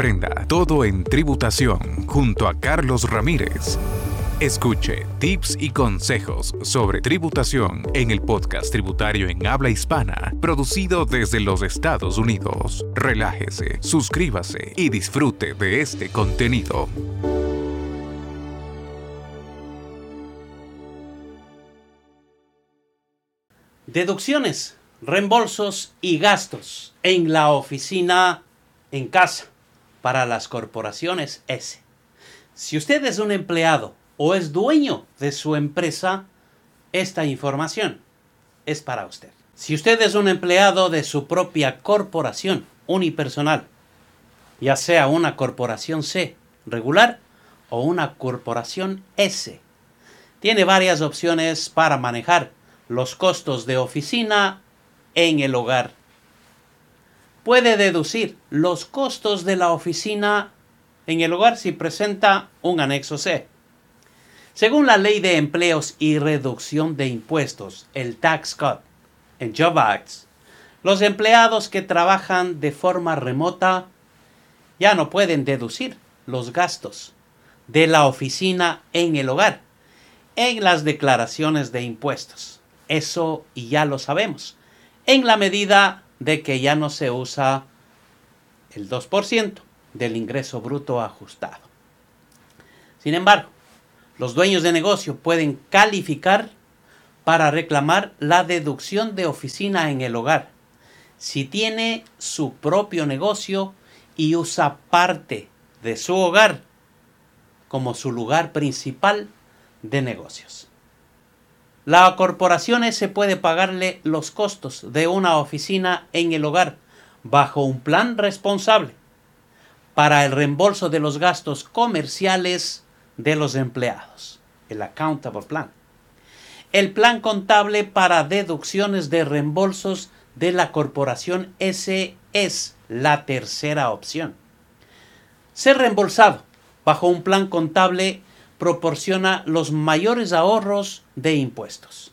aprenda todo en tributación junto a Carlos Ramírez. Escuche tips y consejos sobre tributación en el podcast tributario en habla hispana, producido desde los Estados Unidos. Relájese, suscríbase y disfrute de este contenido. Deducciones, reembolsos y gastos en la oficina en casa para las corporaciones S. Si usted es un empleado o es dueño de su empresa, esta información es para usted. Si usted es un empleado de su propia corporación unipersonal, ya sea una corporación C regular o una corporación S, tiene varias opciones para manejar los costos de oficina en el hogar. Puede deducir los costos de la oficina en el hogar si presenta un anexo C. Según la Ley de Empleos y Reducción de Impuestos, el Tax Cut en Job Acts, los empleados que trabajan de forma remota ya no pueden deducir los gastos de la oficina en el hogar en las declaraciones de impuestos. Eso ya lo sabemos. En la medida de que ya no se usa el 2% del ingreso bruto ajustado. Sin embargo, los dueños de negocio pueden calificar para reclamar la deducción de oficina en el hogar si tiene su propio negocio y usa parte de su hogar como su lugar principal de negocios. La corporación se puede pagarle los costos de una oficina en el hogar bajo un plan responsable para el reembolso de los gastos comerciales de los empleados, el accountable plan. El plan contable para deducciones de reembolsos de la corporación S es la tercera opción. Ser reembolsado bajo un plan contable proporciona los mayores ahorros de impuestos.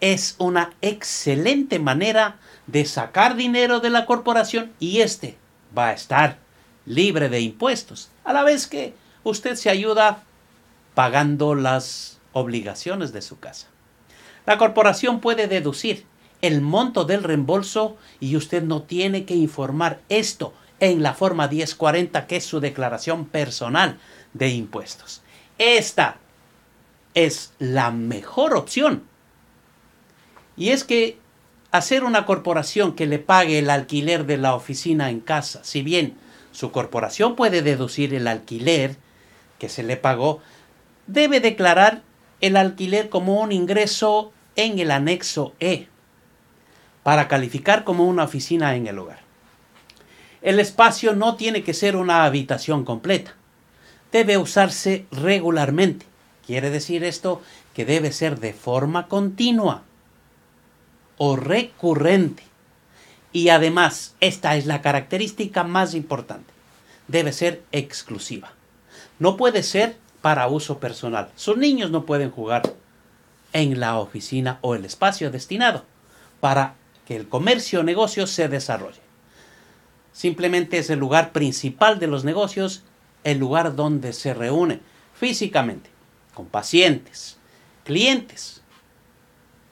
Es una excelente manera de sacar dinero de la corporación y este va a estar libre de impuestos, a la vez que usted se ayuda pagando las obligaciones de su casa. La corporación puede deducir el monto del reembolso y usted no tiene que informar esto en la forma 1040 que es su declaración personal de impuestos. Esta es la mejor opción. Y es que hacer una corporación que le pague el alquiler de la oficina en casa, si bien su corporación puede deducir el alquiler que se le pagó, debe declarar el alquiler como un ingreso en el anexo E para calificar como una oficina en el hogar. El espacio no tiene que ser una habitación completa debe usarse regularmente. Quiere decir esto que debe ser de forma continua o recurrente. Y además, esta es la característica más importante. Debe ser exclusiva. No puede ser para uso personal. Sus niños no pueden jugar en la oficina o el espacio destinado para que el comercio o negocio se desarrolle. Simplemente es el lugar principal de los negocios el lugar donde se reúne físicamente con pacientes, clientes,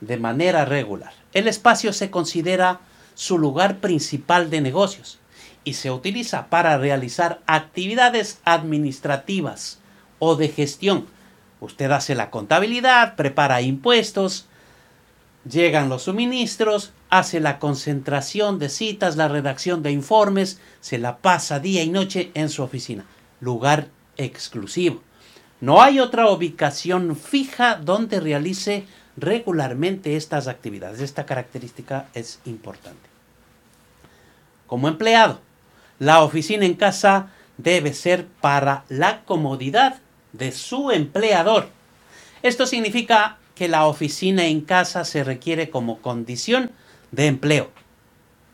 de manera regular. El espacio se considera su lugar principal de negocios y se utiliza para realizar actividades administrativas o de gestión. Usted hace la contabilidad, prepara impuestos, llegan los suministros, hace la concentración de citas, la redacción de informes, se la pasa día y noche en su oficina lugar exclusivo. No hay otra ubicación fija donde realice regularmente estas actividades. Esta característica es importante. Como empleado, la oficina en casa debe ser para la comodidad de su empleador. Esto significa que la oficina en casa se requiere como condición de empleo.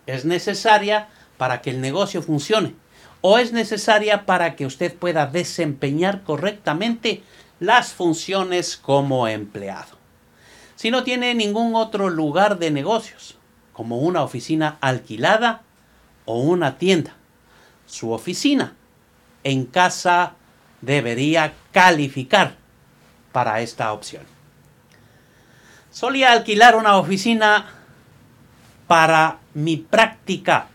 Es necesaria para que el negocio funcione o es necesaria para que usted pueda desempeñar correctamente las funciones como empleado. Si no tiene ningún otro lugar de negocios, como una oficina alquilada o una tienda, su oficina en casa debería calificar para esta opción. Solía alquilar una oficina para mi práctica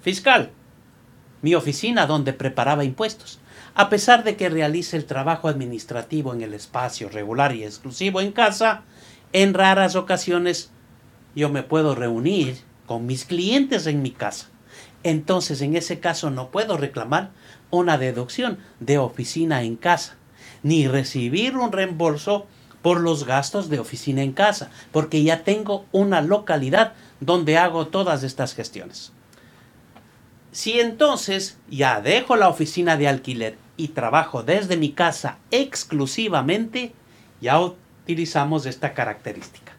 fiscal, mi oficina donde preparaba impuestos. A pesar de que realice el trabajo administrativo en el espacio regular y exclusivo en casa, en raras ocasiones yo me puedo reunir con mis clientes en mi casa. Entonces, en ese caso no puedo reclamar una deducción de oficina en casa, ni recibir un reembolso por los gastos de oficina en casa, porque ya tengo una localidad donde hago todas estas gestiones. Si entonces ya dejo la oficina de alquiler y trabajo desde mi casa exclusivamente, ya utilizamos esta característica.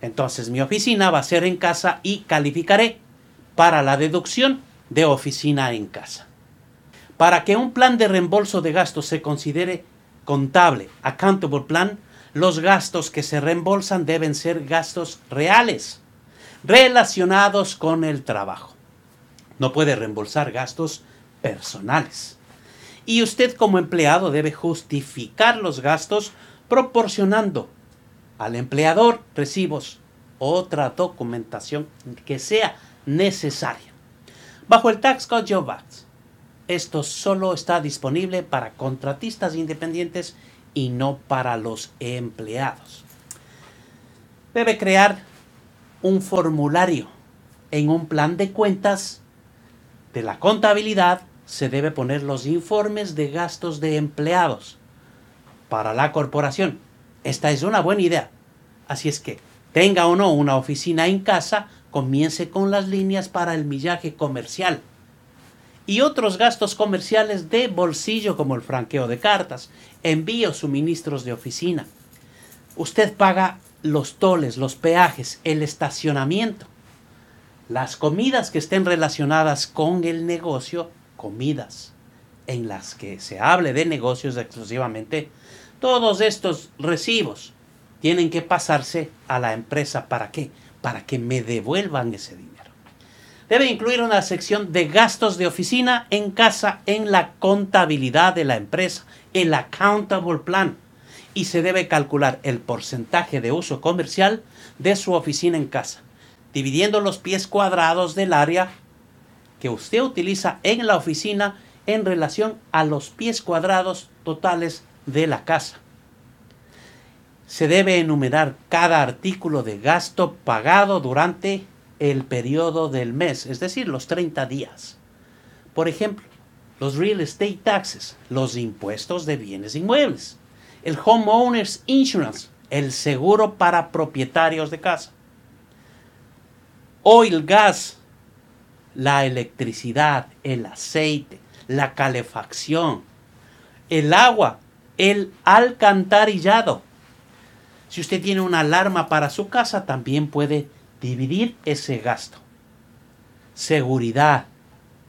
Entonces mi oficina va a ser en casa y calificaré para la deducción de oficina en casa. Para que un plan de reembolso de gastos se considere contable, accountable plan, los gastos que se reembolsan deben ser gastos reales, relacionados con el trabajo. No puede reembolsar gastos personales. Y usted como empleado debe justificar los gastos proporcionando al empleador recibos otra documentación que sea necesaria. Bajo el Tax Code Job Act, esto solo está disponible para contratistas independientes y no para los empleados. Debe crear un formulario en un plan de cuentas de la contabilidad se debe poner los informes de gastos de empleados para la corporación. Esta es una buena idea. Así es que tenga o no una oficina en casa, comience con las líneas para el millaje comercial y otros gastos comerciales de bolsillo como el franqueo de cartas, envío, suministros de oficina. Usted paga los toles, los peajes, el estacionamiento, las comidas que estén relacionadas con el negocio, comidas en las que se hable de negocios exclusivamente, todos estos recibos tienen que pasarse a la empresa. ¿Para qué? Para que me devuelvan ese dinero debe incluir una sección de gastos de oficina en casa en la contabilidad de la empresa, el accountable plan, y se debe calcular el porcentaje de uso comercial de su oficina en casa, dividiendo los pies cuadrados del área que usted utiliza en la oficina en relación a los pies cuadrados totales de la casa. Se debe enumerar cada artículo de gasto pagado durante el periodo del mes, es decir, los 30 días. Por ejemplo, los real estate taxes, los impuestos de bienes inmuebles, el homeowners insurance, el seguro para propietarios de casa, oil, gas, la electricidad, el aceite, la calefacción, el agua, el alcantarillado. Si usted tiene una alarma para su casa, también puede dividir ese gasto. Seguridad,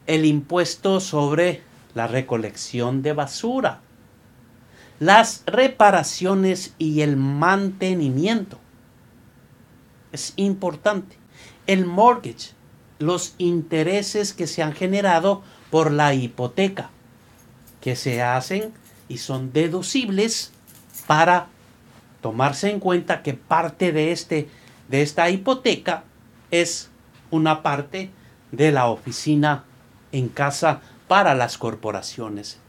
el impuesto sobre la recolección de basura, las reparaciones y el mantenimiento. Es importante. El mortgage, los intereses que se han generado por la hipoteca, que se hacen y son deducibles para tomarse en cuenta que parte de este de esta hipoteca es una parte de la oficina en casa para las corporaciones.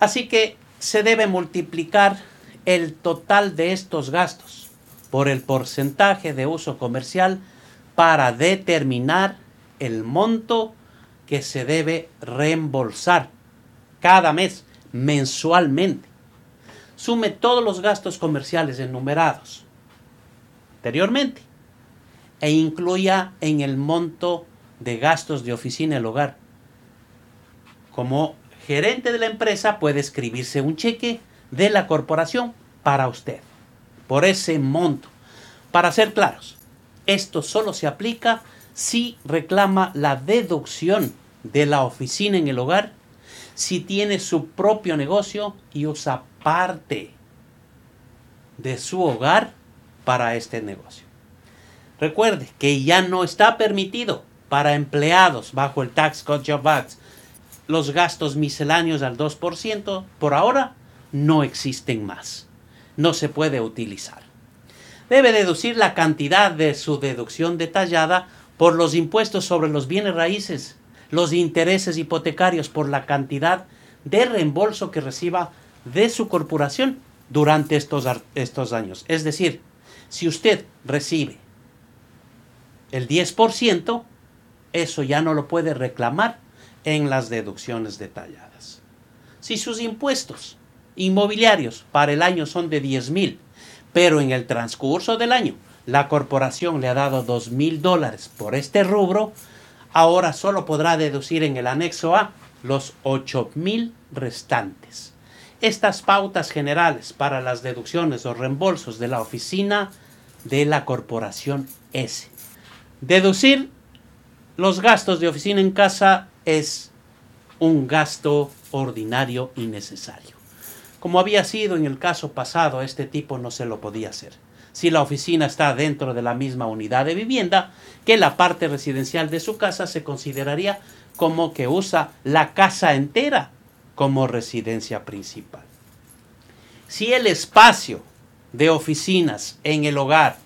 Así que se debe multiplicar el total de estos gastos por el porcentaje de uso comercial para determinar el monto que se debe reembolsar cada mes, mensualmente. Sume todos los gastos comerciales enumerados anteriormente e incluya en el monto de gastos de oficina el hogar. Como gerente de la empresa puede escribirse un cheque de la corporación para usted por ese monto. Para ser claros, esto solo se aplica si reclama la deducción de la oficina en el hogar, si tiene su propio negocio y usa parte de su hogar para este negocio. Recuerde que ya no está permitido para empleados bajo el Tax Cut Job Act, los gastos misceláneos al 2%, por ahora no existen más. No se puede utilizar. Debe deducir la cantidad de su deducción detallada por los impuestos sobre los bienes raíces, los intereses hipotecarios por la cantidad de reembolso que reciba de su corporación durante estos, estos años. Es decir, si usted recibe el 10%, eso ya no lo puede reclamar en las deducciones detalladas. Si sus impuestos inmobiliarios para el año son de 10 mil, pero en el transcurso del año la corporación le ha dado 2 mil dólares por este rubro, ahora solo podrá deducir en el anexo A los 8 mil restantes. Estas pautas generales para las deducciones o reembolsos de la oficina de la corporación S. Deducir los gastos de oficina en casa es un gasto ordinario y necesario. Como había sido en el caso pasado, este tipo no se lo podía hacer. Si la oficina está dentro de la misma unidad de vivienda, que la parte residencial de su casa se consideraría como que usa la casa entera como residencia principal. Si el espacio de oficinas en el hogar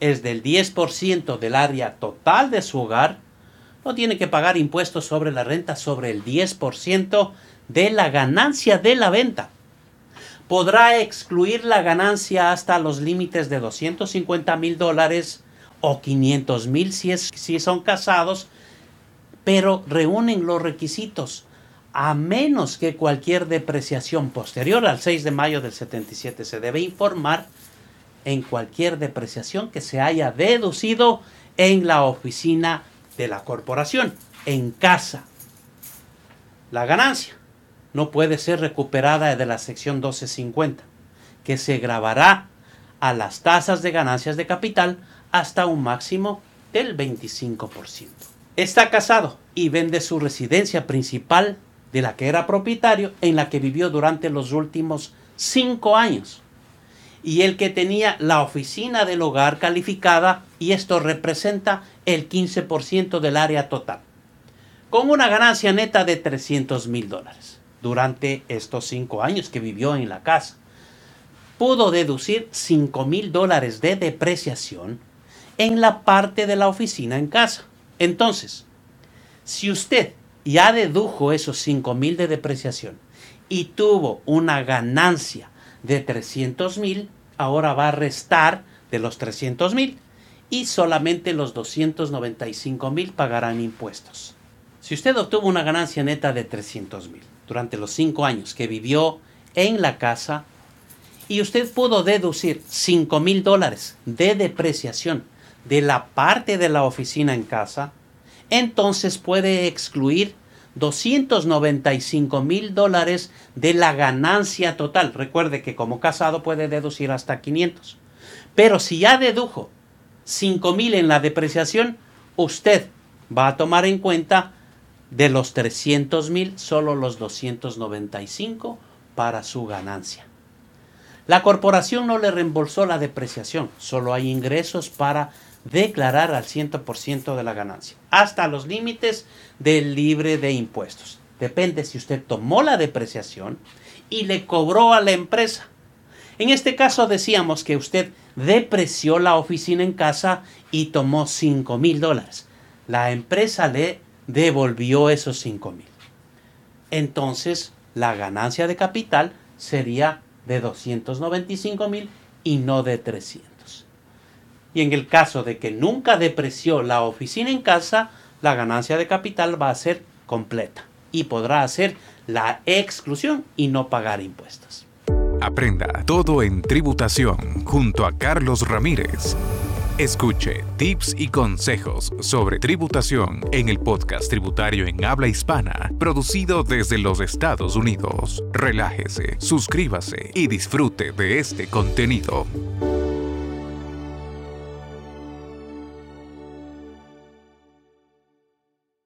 es del 10% del área total de su hogar, no tiene que pagar impuestos sobre la renta sobre el 10% de la ganancia de la venta. Podrá excluir la ganancia hasta los límites de 250 mil dólares o 500 mil si, si son casados, pero reúnen los requisitos a menos que cualquier depreciación posterior al 6 de mayo del 77 se debe informar en cualquier depreciación que se haya deducido en la oficina de la corporación, en casa. La ganancia no puede ser recuperada de la sección 1250, que se grabará a las tasas de ganancias de capital hasta un máximo del 25%. Está casado y vende su residencia principal de la que era propietario en la que vivió durante los últimos cinco años y el que tenía la oficina del hogar calificada y esto representa el 15% del área total, con una ganancia neta de 300 mil dólares durante estos cinco años que vivió en la casa. Pudo deducir 5 mil dólares de depreciación en la parte de la oficina en casa. Entonces, si usted ya dedujo esos 5 mil de depreciación y tuvo una ganancia de 300 mil, ahora va a restar de los 300 mil y solamente los 295 mil pagarán impuestos. Si usted obtuvo una ganancia neta de 300 mil durante los 5 años que vivió en la casa y usted pudo deducir 5 mil dólares de depreciación de la parte de la oficina en casa, entonces puede excluir 295 mil dólares de la ganancia total. Recuerde que como casado puede deducir hasta 500. Pero si ya dedujo 5 mil en la depreciación, usted va a tomar en cuenta de los 300 mil solo los 295 para su ganancia. La corporación no le reembolsó la depreciación, solo hay ingresos para declarar al 100% de la ganancia, hasta los límites del libre de impuestos. Depende si usted tomó la depreciación y le cobró a la empresa. En este caso decíamos que usted depreció la oficina en casa y tomó 5 mil dólares. La empresa le devolvió esos 5 mil. Entonces la ganancia de capital sería de 295 mil y no de 300 y en el caso de que nunca depreció la oficina en casa, la ganancia de capital va a ser completa y podrá hacer la exclusión y no pagar impuestos. Aprenda todo en tributación junto a Carlos Ramírez. Escuche tips y consejos sobre tributación en el podcast tributario en habla hispana, producido desde los Estados Unidos. Relájese, suscríbase y disfrute de este contenido.